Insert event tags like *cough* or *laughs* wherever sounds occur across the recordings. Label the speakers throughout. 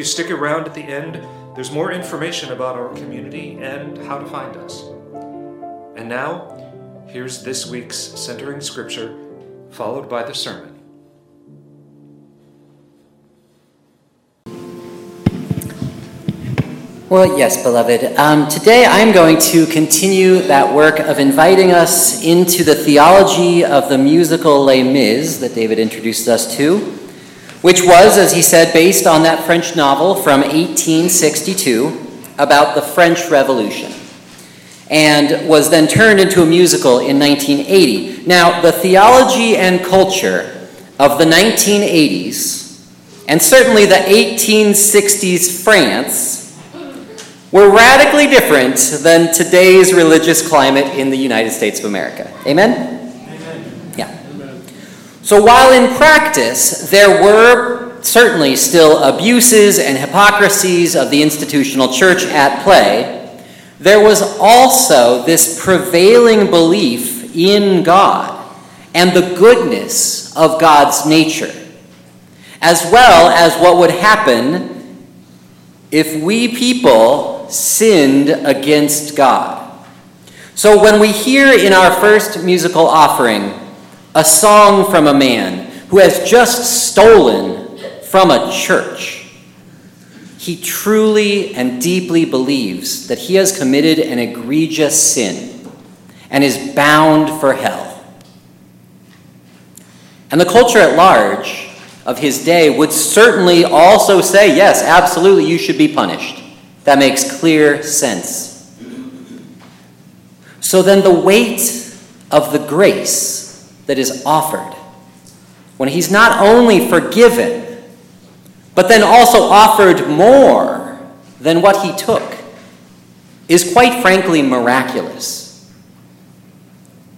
Speaker 1: you. Stick around at the end, there's more information about our community and how to find us. And now, here's this week's centering scripture, followed by the sermon.
Speaker 2: Well, yes, beloved. Um, today I'm going to continue that work of inviting us into the theology of the musical Les Mis that David introduced us to, which was, as he said, based on that French novel from 1862 about the French Revolution, and was then turned into a musical in 1980. Now, the theology and culture of the 1980s, and certainly the 1860s France, were radically different than today's religious climate in the United States of America. Amen? So while in practice there were certainly still abuses and hypocrisies of the institutional church at play, there was also this prevailing belief in God and the goodness of God's nature, as well as what would happen if we people sinned against God. So when we hear in our first musical offering a song from a man who has just stolen from a church, he truly and deeply believes that he has committed an egregious sin and is bound for hell. And the culture at large of his day would certainly also say, yes, absolutely, you should be punished. That makes clear sense. So then, the weight of the grace that is offered, when he's not only forgiven, but then also offered more than what he took, is quite frankly miraculous.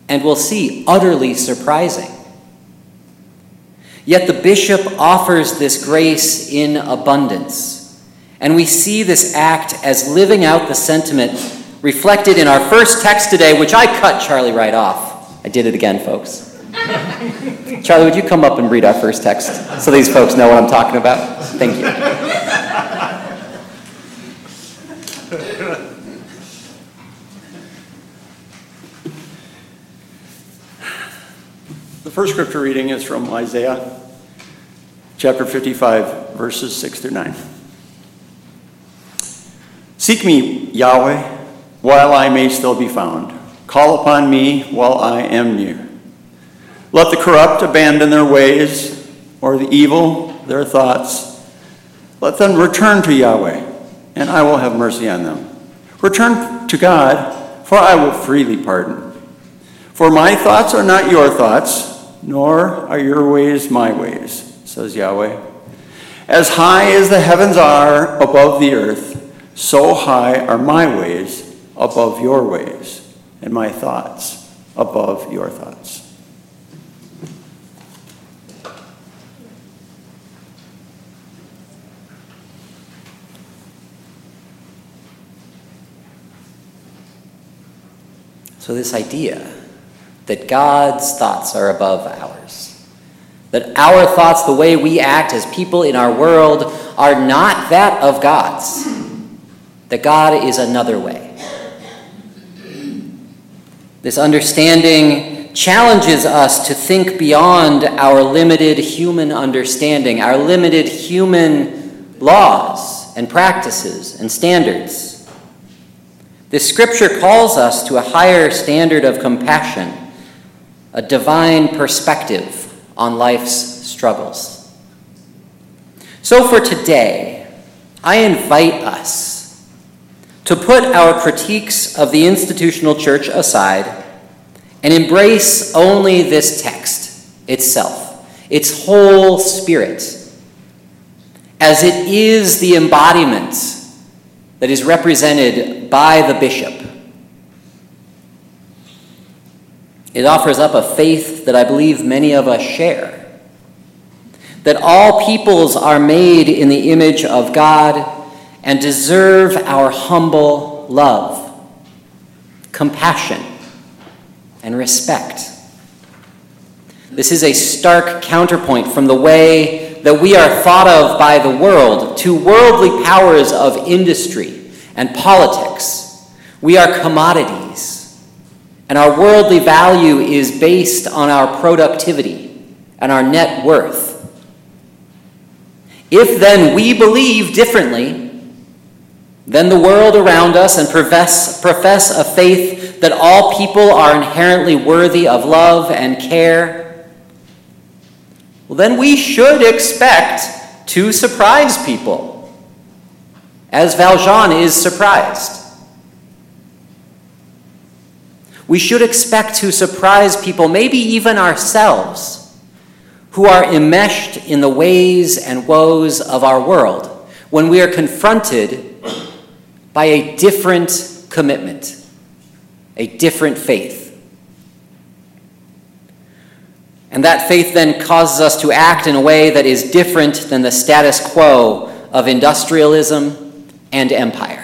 Speaker 2: And we'll see, utterly surprising. Yet the bishop offers this grace in abundance. And we see this act as living out the sentiment reflected in our first text today, which I cut Charlie right off. I did it again, folks. *laughs* Charlie, would you come up and read our first text so these folks know what I'm talking about? Thank you.
Speaker 3: The first scripture reading is from Isaiah chapter 55, verses 6 through 9. Seek me, Yahweh, while I may still be found. Call upon me while I am near. Let the corrupt abandon their ways, or the evil their thoughts. Let them return to Yahweh, and I will have mercy on them. Return to God, for I will freely pardon. For my thoughts are not your thoughts, nor are your ways my ways, says Yahweh. As high as the heavens are above the earth, so high are my ways above your ways, and my thoughts above your thoughts.
Speaker 2: So, this idea that God's thoughts are above ours, that our thoughts, the way we act as people in our world, are not that of God's that God is another way. This understanding challenges us to think beyond our limited human understanding, our limited human laws and practices and standards. This scripture calls us to a higher standard of compassion, a divine perspective on life's struggles. So for today, I invite us to put our critiques of the institutional church aside and embrace only this text itself, its whole spirit, as it is the embodiment that is represented by the bishop. It offers up a faith that I believe many of us share. That all peoples are made in the image of God and deserve our humble love, compassion, and respect. This is a stark counterpoint from the way that we are thought of by the world, to worldly powers of industry and politics. We are commodities, and our worldly value is based on our productivity and our net worth. If then we believe differently than the world around us and profess, profess a faith that all people are inherently worthy of love and care, well, then we should expect to surprise people, as Valjean is surprised. We should expect to surprise people, maybe even ourselves who are enmeshed in the ways and woes of our world when we are confronted by a different commitment, a different faith. And that faith then causes us to act in a way that is different than the status quo of industrialism and empire.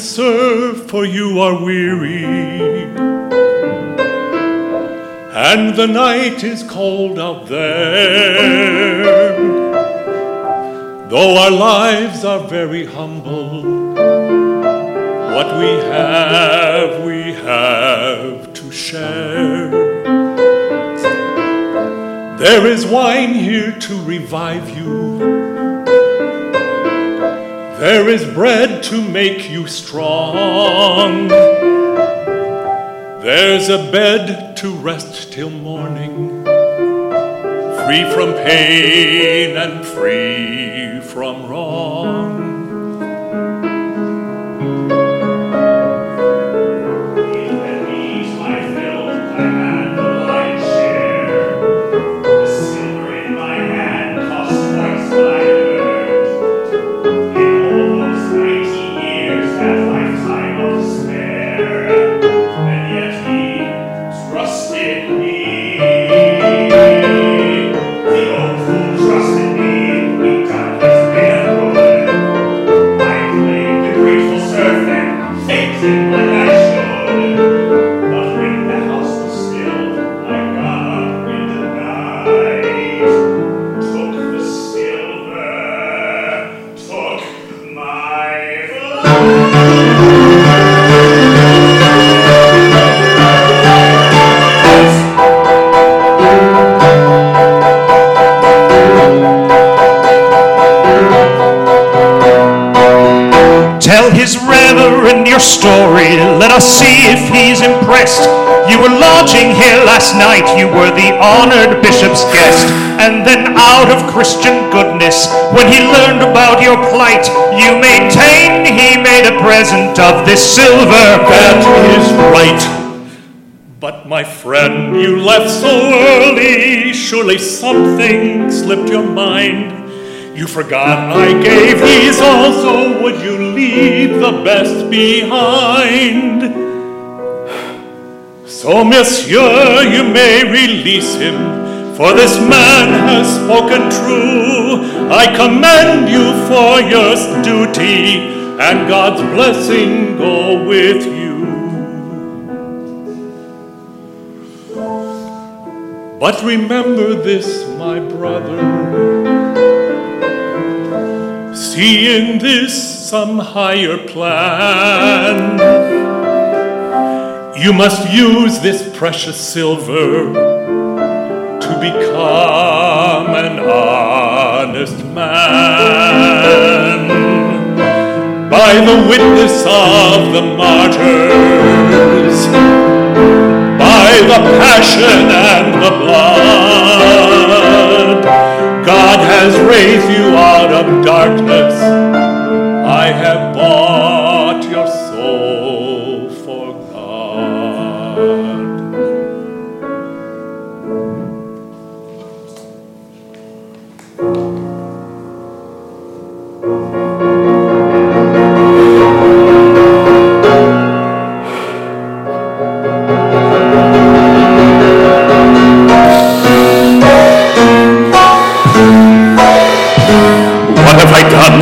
Speaker 4: Serve, for you are weary. And the night is cold out there. Though our lives are very humble, what we have, we have to share. There is wine here to revive you. There is bread to make you strong. There's a bed to rest till morning, free from pain and free from wrong.
Speaker 5: Last night, you were the honored bishop's guest. And then, out of Christian goodness, when he learned about your plight, you maintain he made a present of this silver.
Speaker 4: That is right. But my friend, you left so early, surely something slipped your mind. You forgot I gave these also, would you leave the best behind? So, monsieur, you may release him, for this man has spoken true. I commend you for your duty, and God's blessing go with you. But remember this, my brother. See in this some higher plan. You must use this precious silver to become an honest man. By the witness of the martyrs, by the passion and the blood God has raised you out of darkness. I have bought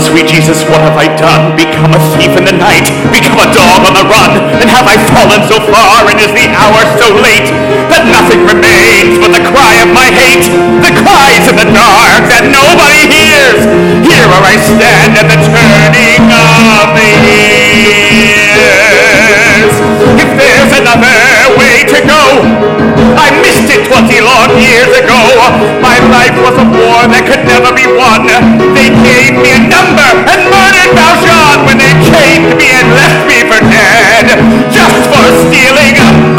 Speaker 6: sweet Jesus, what have I done? Become a thief in the night, become a dog on the run, and have I fallen so far, and is the hour so late, that nothing remains but the cry of my hate, the cries in the dark that nobody hears, here where I stand at the turning of the years. If there's another way to go, I missed it 20 long years ago. My life was a war that could never be won. They gave me a number and murdered Valjean when they chained me and left me for dead, just for stealing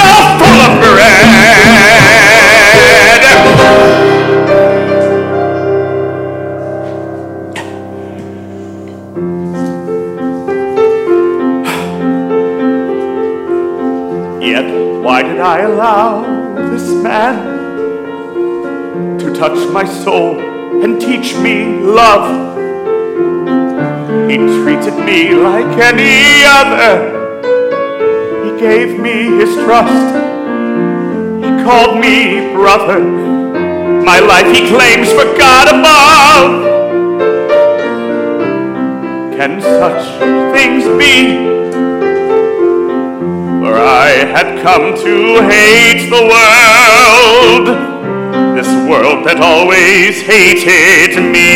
Speaker 6: soul and teach me love? He treated me like any other. He gave me his trust. He called me brother. My life he claims for God above. Can such things be? For I had come to hate the world, this world that always hated me.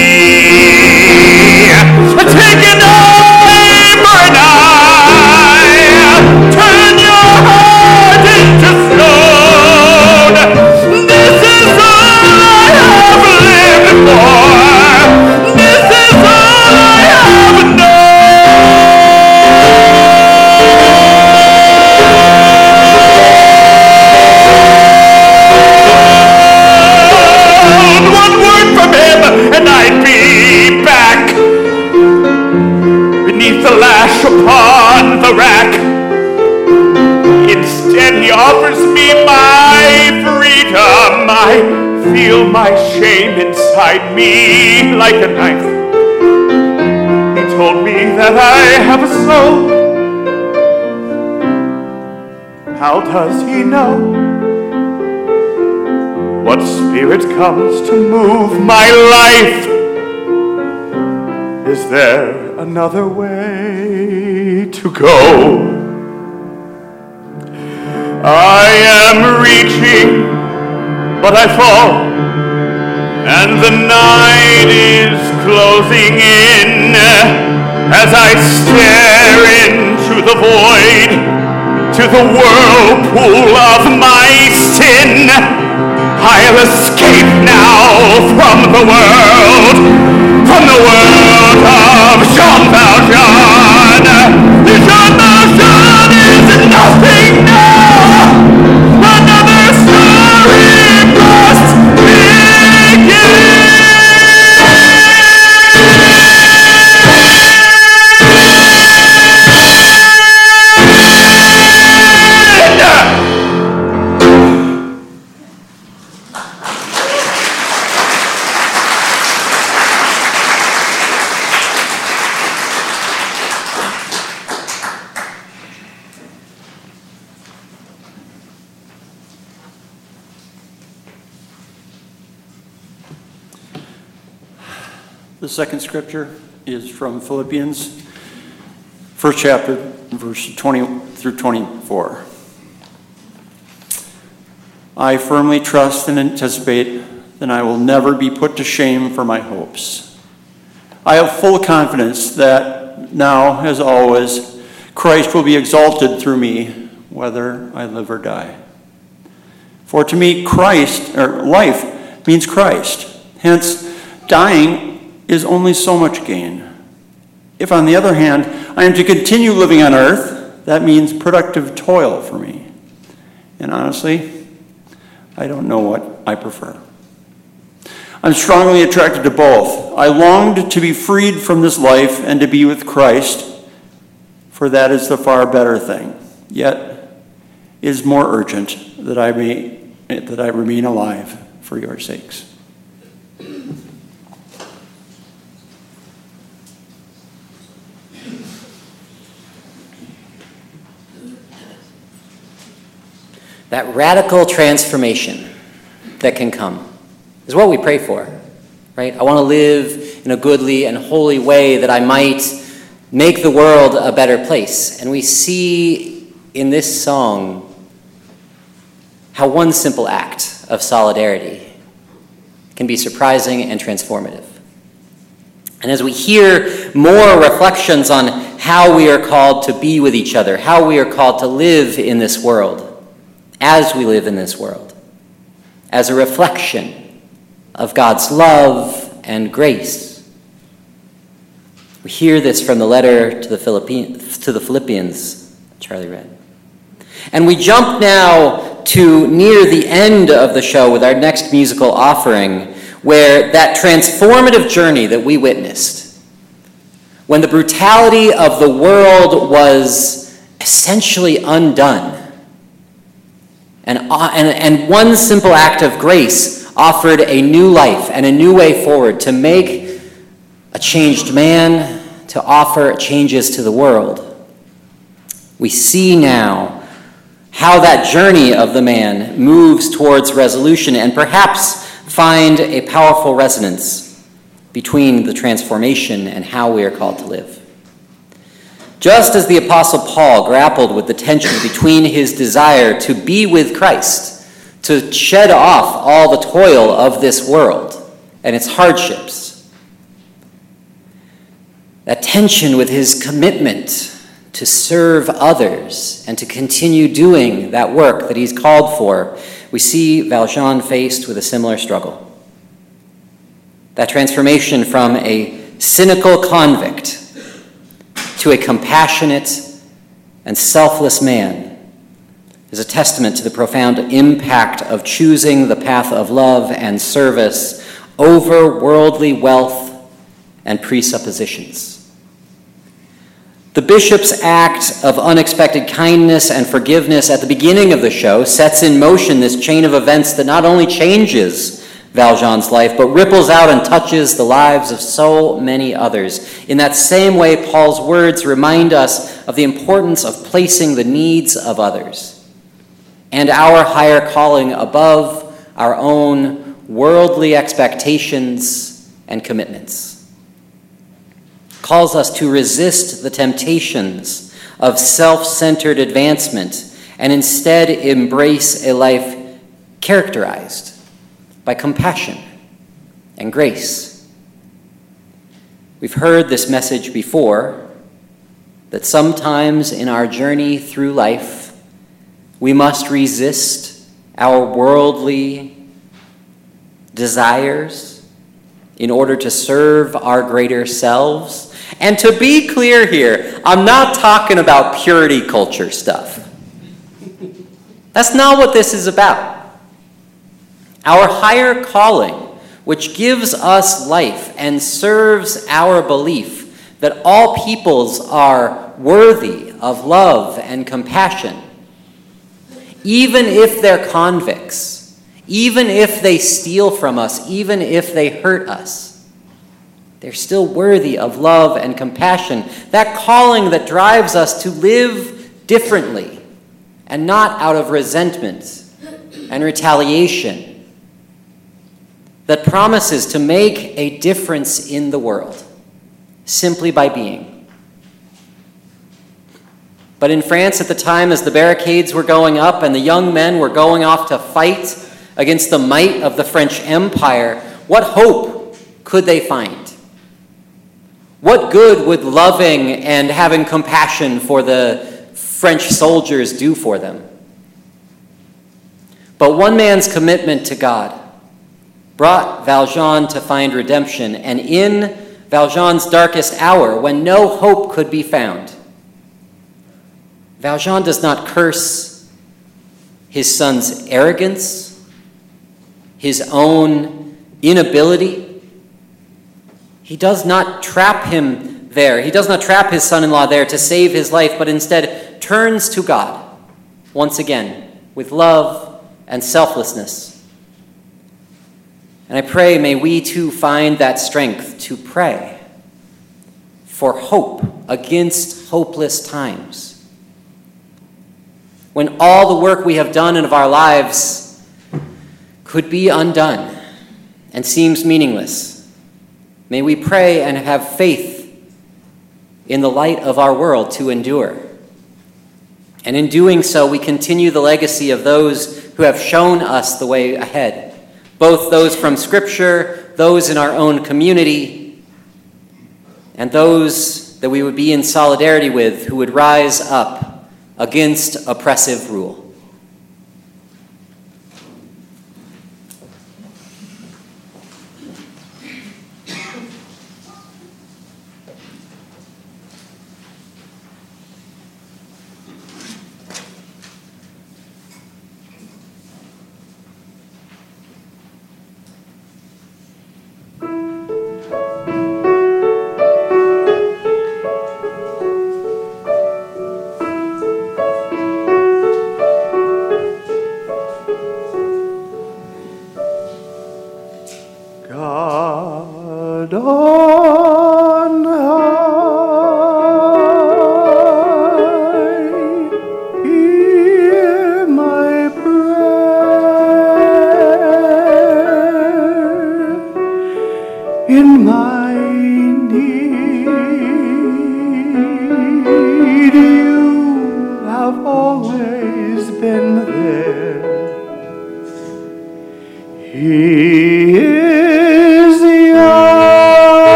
Speaker 6: Take an eye for feel my shame inside me like a knife. He told me that I have a soul. How does he know? What spirit comes to move my life? Is there another way to go? I am reaching, but I fall, and the night is closing in as I stare into the void, to the whirlpool of my sin. I'll escape now from the world, from the world of Jean Valjean. Jean Valjean is nothing
Speaker 3: second scripture is from Philippians, first chapter, verse 20 through 24. I firmly trust and anticipate that I will never be put to shame for my hopes. I have full confidence that now, as always, Christ will be exalted through me, whether I live or die. For to me, Christ, or life, means Christ. Hence, dying is only so much gain. If, on the other hand, I am to continue living on earth, that means productive toil for me. And honestly, I don't know what I prefer. I'm strongly attracted to both. I longed to be freed from this life and to be with Christ, for that is the far better thing. Yet, it is more urgent that I, may, that I remain alive for your sakes.
Speaker 2: That radical transformation that can come is what we pray for. right? I want to live in a goodly and holy way that I might make the world a better place. And we see in this song how one simple act of solidarity can be surprising and transformative. And as we hear more reflections on how we are called to be with each other, how we are called to live in this world, as we live in this world, as a reflection of God's love and grace. We hear this from the letter to the, to the Philippians, Charlie read. And we jump now to near the end of the show with our next musical offering, where that transformative journey that we witnessed, when the brutality of the world was essentially undone, and, uh, and, and one simple act of grace offered a new life and a new way forward to make a changed man, to offer changes to the world. We see now how that journey of the man moves towards resolution and perhaps find a powerful resonance between the transformation and how we are called to live. Just as the Apostle Paul grappled with the tension between his desire to be with Christ, to shed off all the toil of this world and its hardships, that tension with his commitment to serve others and to continue doing that work that he's called for, we see Valjean faced with a similar struggle. That transformation from a cynical convict to a compassionate and selfless man is a testament to the profound impact of choosing the path of love and service over worldly wealth and presuppositions. The bishop's act of unexpected kindness and forgiveness at the beginning of the show sets in motion this chain of events that not only changes Valjean's life, but ripples out and touches the lives of so many others. In that same way, Paul's words remind us of the importance of placing the needs of others and our higher calling above our own worldly expectations and commitments calls us to resist the temptations of self centered advancement and instead embrace a life characterized by compassion and grace. We've heard this message before that sometimes in our journey through life, we must resist our worldly desires in order to serve our greater selves and to be clear here, I'm not talking about purity culture stuff. That's not what this is about. Our higher calling, which gives us life and serves our belief that all peoples are worthy of love and compassion, even if they're convicts, even if they steal from us, even if they hurt us. They're still worthy of love and compassion. That calling that drives us to live differently and not out of resentment and retaliation. That promises to make a difference in the world simply by being. But in France at the time, as the barricades were going up and the young men were going off to fight against the might of the French Empire, what hope could they find? What good would loving and having compassion for the French soldiers do for them? But one man's commitment to God brought Valjean to find redemption, and in Valjean's darkest hour, when no hope could be found, Valjean does not curse his son's arrogance, his own inability he does not trap him there. He does not trap his son in law there to save his life, but instead turns to God once again with love and selflessness. And I pray, may we too find that strength to pray for hope against hopeless times. When all the work we have done in of our lives could be undone and seems meaningless May we pray and have faith in the light of our world to endure. And in doing so, we continue the legacy of those who have shown us the way ahead, both those from Scripture, those in our own community, and those that we would be in solidarity with who would rise up against oppressive rule.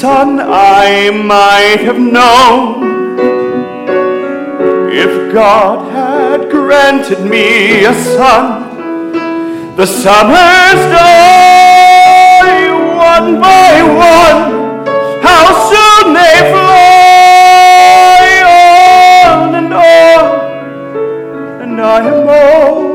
Speaker 6: Son I might have known if God had granted me a son. The summers die one by one. How soon they fly on and on. And I am old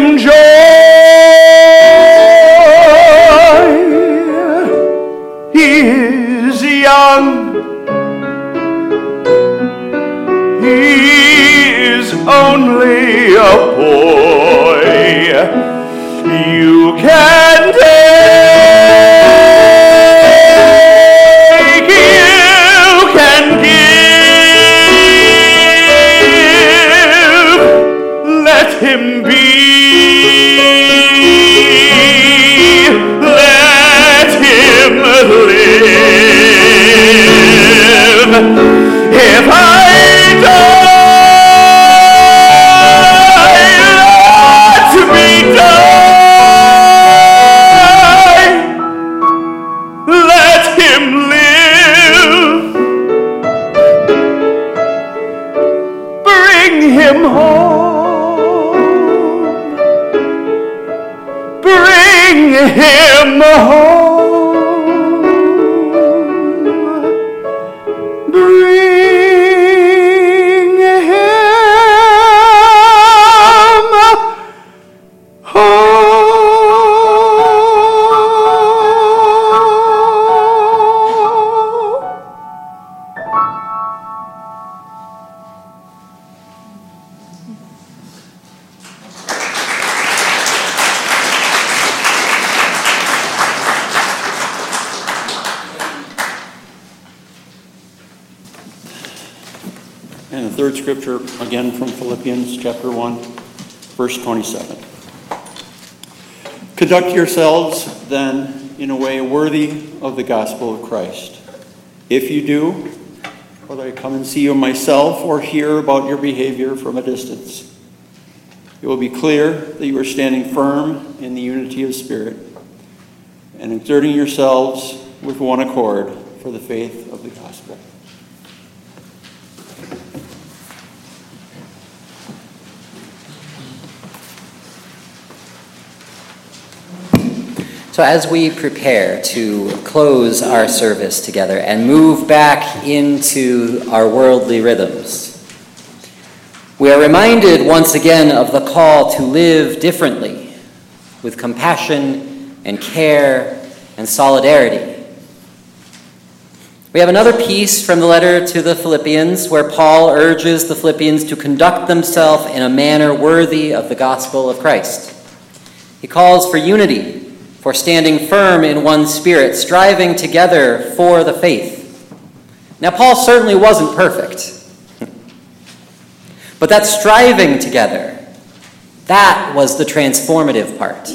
Speaker 6: him joy. Him
Speaker 3: Philippians chapter 1, verse 27. Conduct yourselves then in a way worthy of the gospel of Christ. If you do, whether I come and see you myself or hear about your behavior from a distance, it will be clear that you are standing firm in the unity of spirit and exerting yourselves with one accord for the faith of the gospel.
Speaker 2: So, as we prepare to close our service together and move back into our worldly rhythms, we are reminded once again of the call to live differently with compassion and care and solidarity. We have another piece from the letter to the Philippians where Paul urges the Philippians to conduct themselves in a manner worthy of the gospel of Christ. He calls for unity for standing firm in one spirit, striving together for the faith. Now, Paul certainly wasn't perfect, *laughs* but that striving together, that was the transformative part.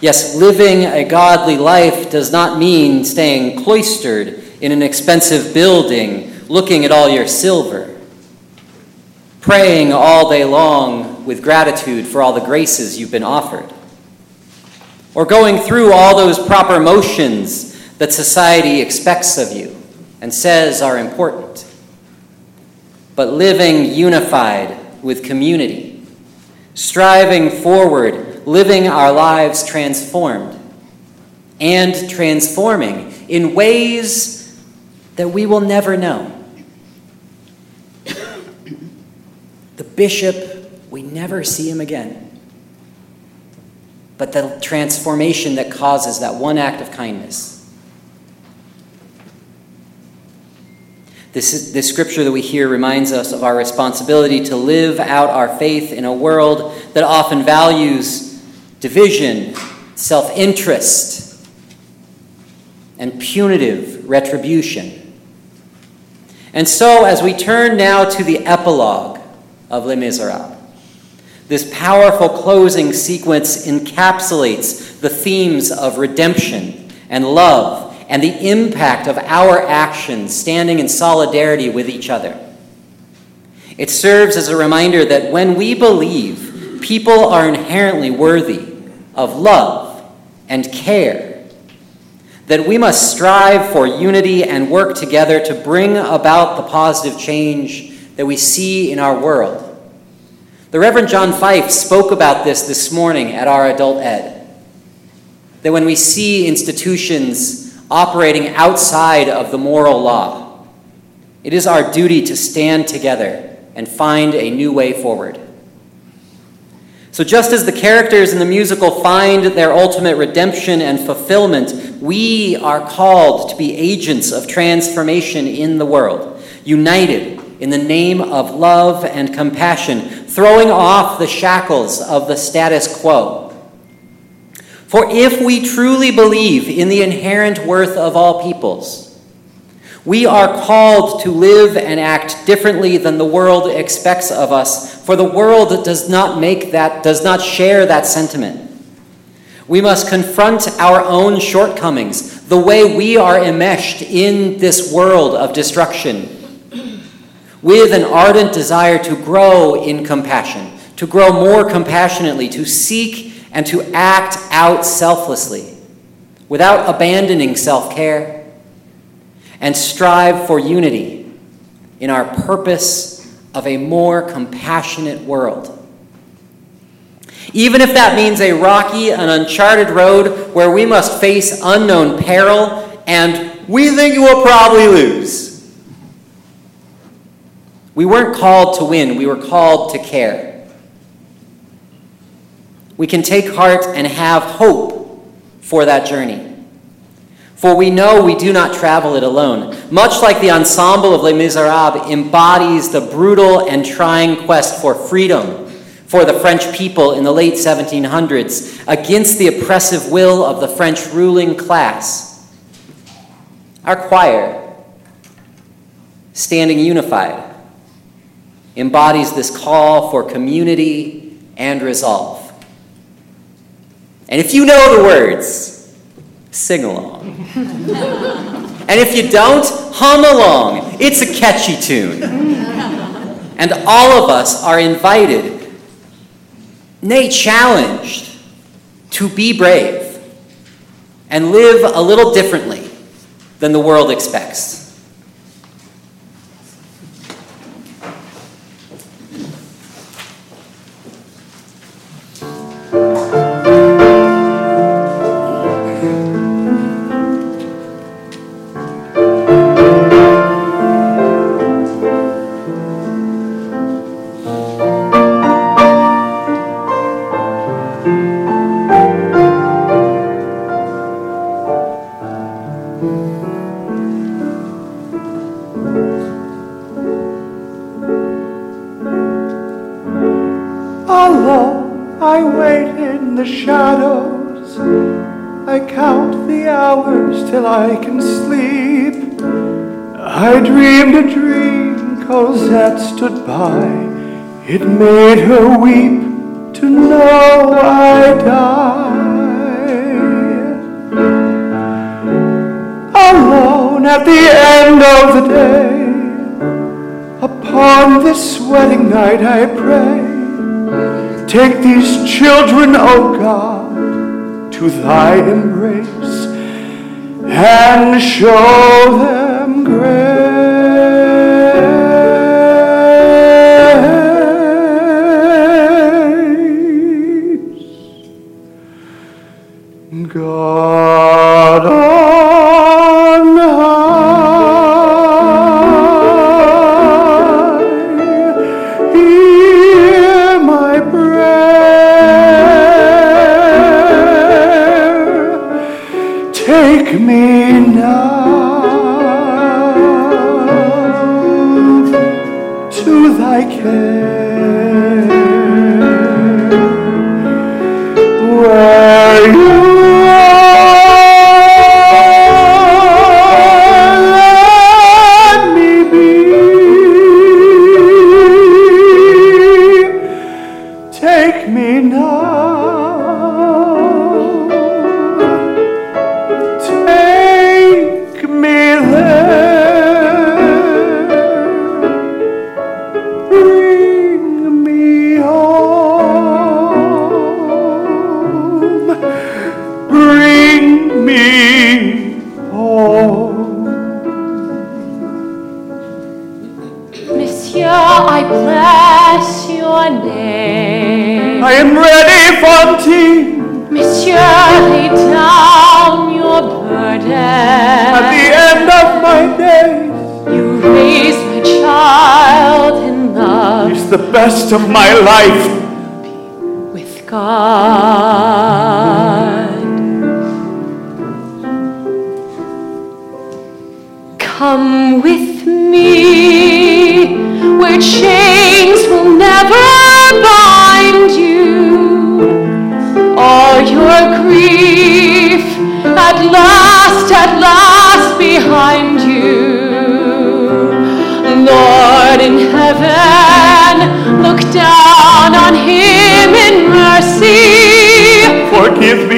Speaker 2: Yes, living a godly life does not mean staying cloistered in an expensive building, looking at all your silver, praying all day long with gratitude for all the graces you've been offered or going through all those proper motions that society expects of you and says are important, but living unified with community, striving forward, living our lives transformed, and transforming in ways that we will never know. The bishop, we never see him again but the transformation that causes that one act of kindness. This, is, this scripture that we hear reminds us of our responsibility to live out our faith in a world that often values division, self interest, and punitive retribution. And so, as we turn now to the epilogue of Les Miserables, this powerful closing sequence encapsulates the themes of redemption and love and the impact of our actions standing in solidarity with each other. It serves as a reminder that when we believe people are inherently worthy of love and care, that we must strive for unity and work together to bring about the positive change that we see in our world. The Reverend John Fife spoke about this this morning at our adult ed. That when we see institutions operating outside of the moral law, it is our duty to stand together and find a new way forward. So, just as the characters in the musical find their ultimate redemption and fulfillment, we are called to be agents of transformation in the world, united in the name of love and compassion, throwing off the shackles of the status quo. For if we truly believe in the inherent worth of all peoples, we are called to live and act differently than the world expects of us, for the world does not make that does not share that sentiment. We must confront our own shortcomings, the way we are enmeshed in this world of destruction with an ardent desire to grow in compassion, to grow more compassionately, to seek and to act out selflessly without abandoning self care, and strive for unity in our purpose of a more compassionate world. Even if that means a rocky and uncharted road where we must face unknown peril and we think we'll probably lose. We weren't called to win, we were called to care. We can take heart and have hope for that journey. For we know we do not travel it alone. Much like the ensemble of Les Miserables embodies the brutal and trying quest for freedom for the French people in the late 1700s against the oppressive will of the French ruling class. Our choir, standing unified, embodies this call for community and resolve. And if you know the words, sing along. *laughs* and if you don't, hum along. It's a catchy tune. and all of us are invited, nay, challenged, to be brave and live a little differently than the world expects.
Speaker 6: Made her weep to know I died. Alone at the end of the day, upon this wedding night I pray. Take these children, O God, to thy embrace and show them grace.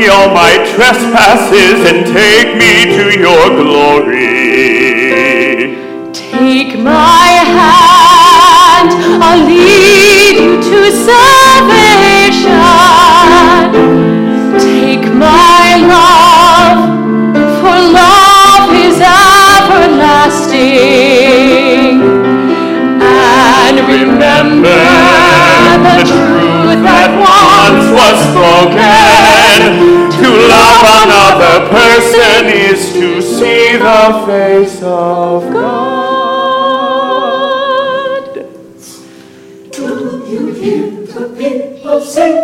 Speaker 6: Me
Speaker 7: all
Speaker 6: my trespasses and take me to your glory.
Speaker 7: Take my hand, I'll lead you to salvation. Take my love, for love is everlasting. And remember the truth that once was spoken.
Speaker 6: Love another person is to see the face of God.
Speaker 8: Do you hear the people sing,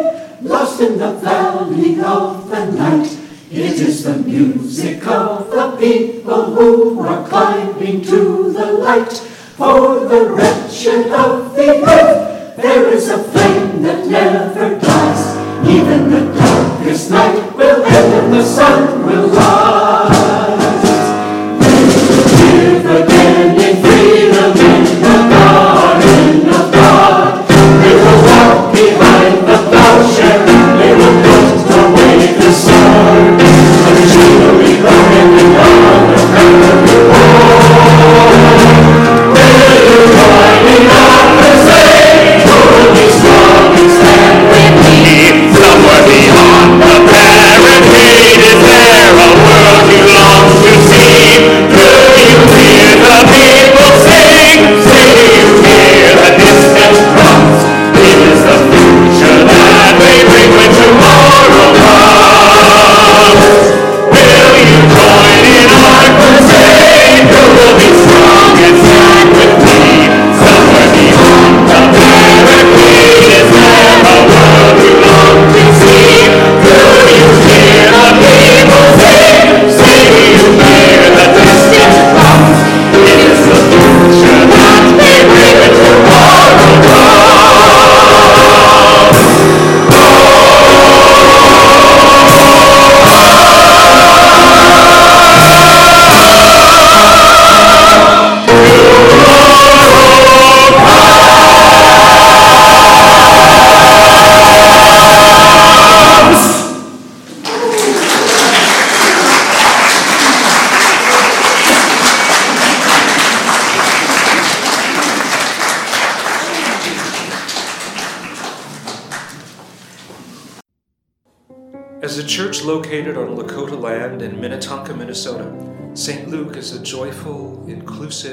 Speaker 8: lost in the valley of the night. It is the music of the people who are climbing to the light.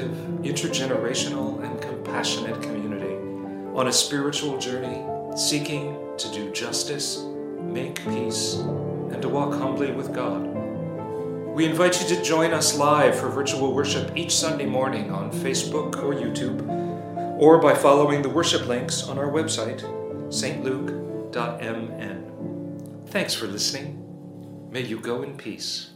Speaker 1: Inclusive, intergenerational, and compassionate community on a spiritual journey seeking to do justice, make peace, and to walk humbly with God. We invite you to join us live for virtual worship each Sunday morning on Facebook or YouTube, or by following the worship links on our website, stluke.mn. Thanks for listening. May you go in peace.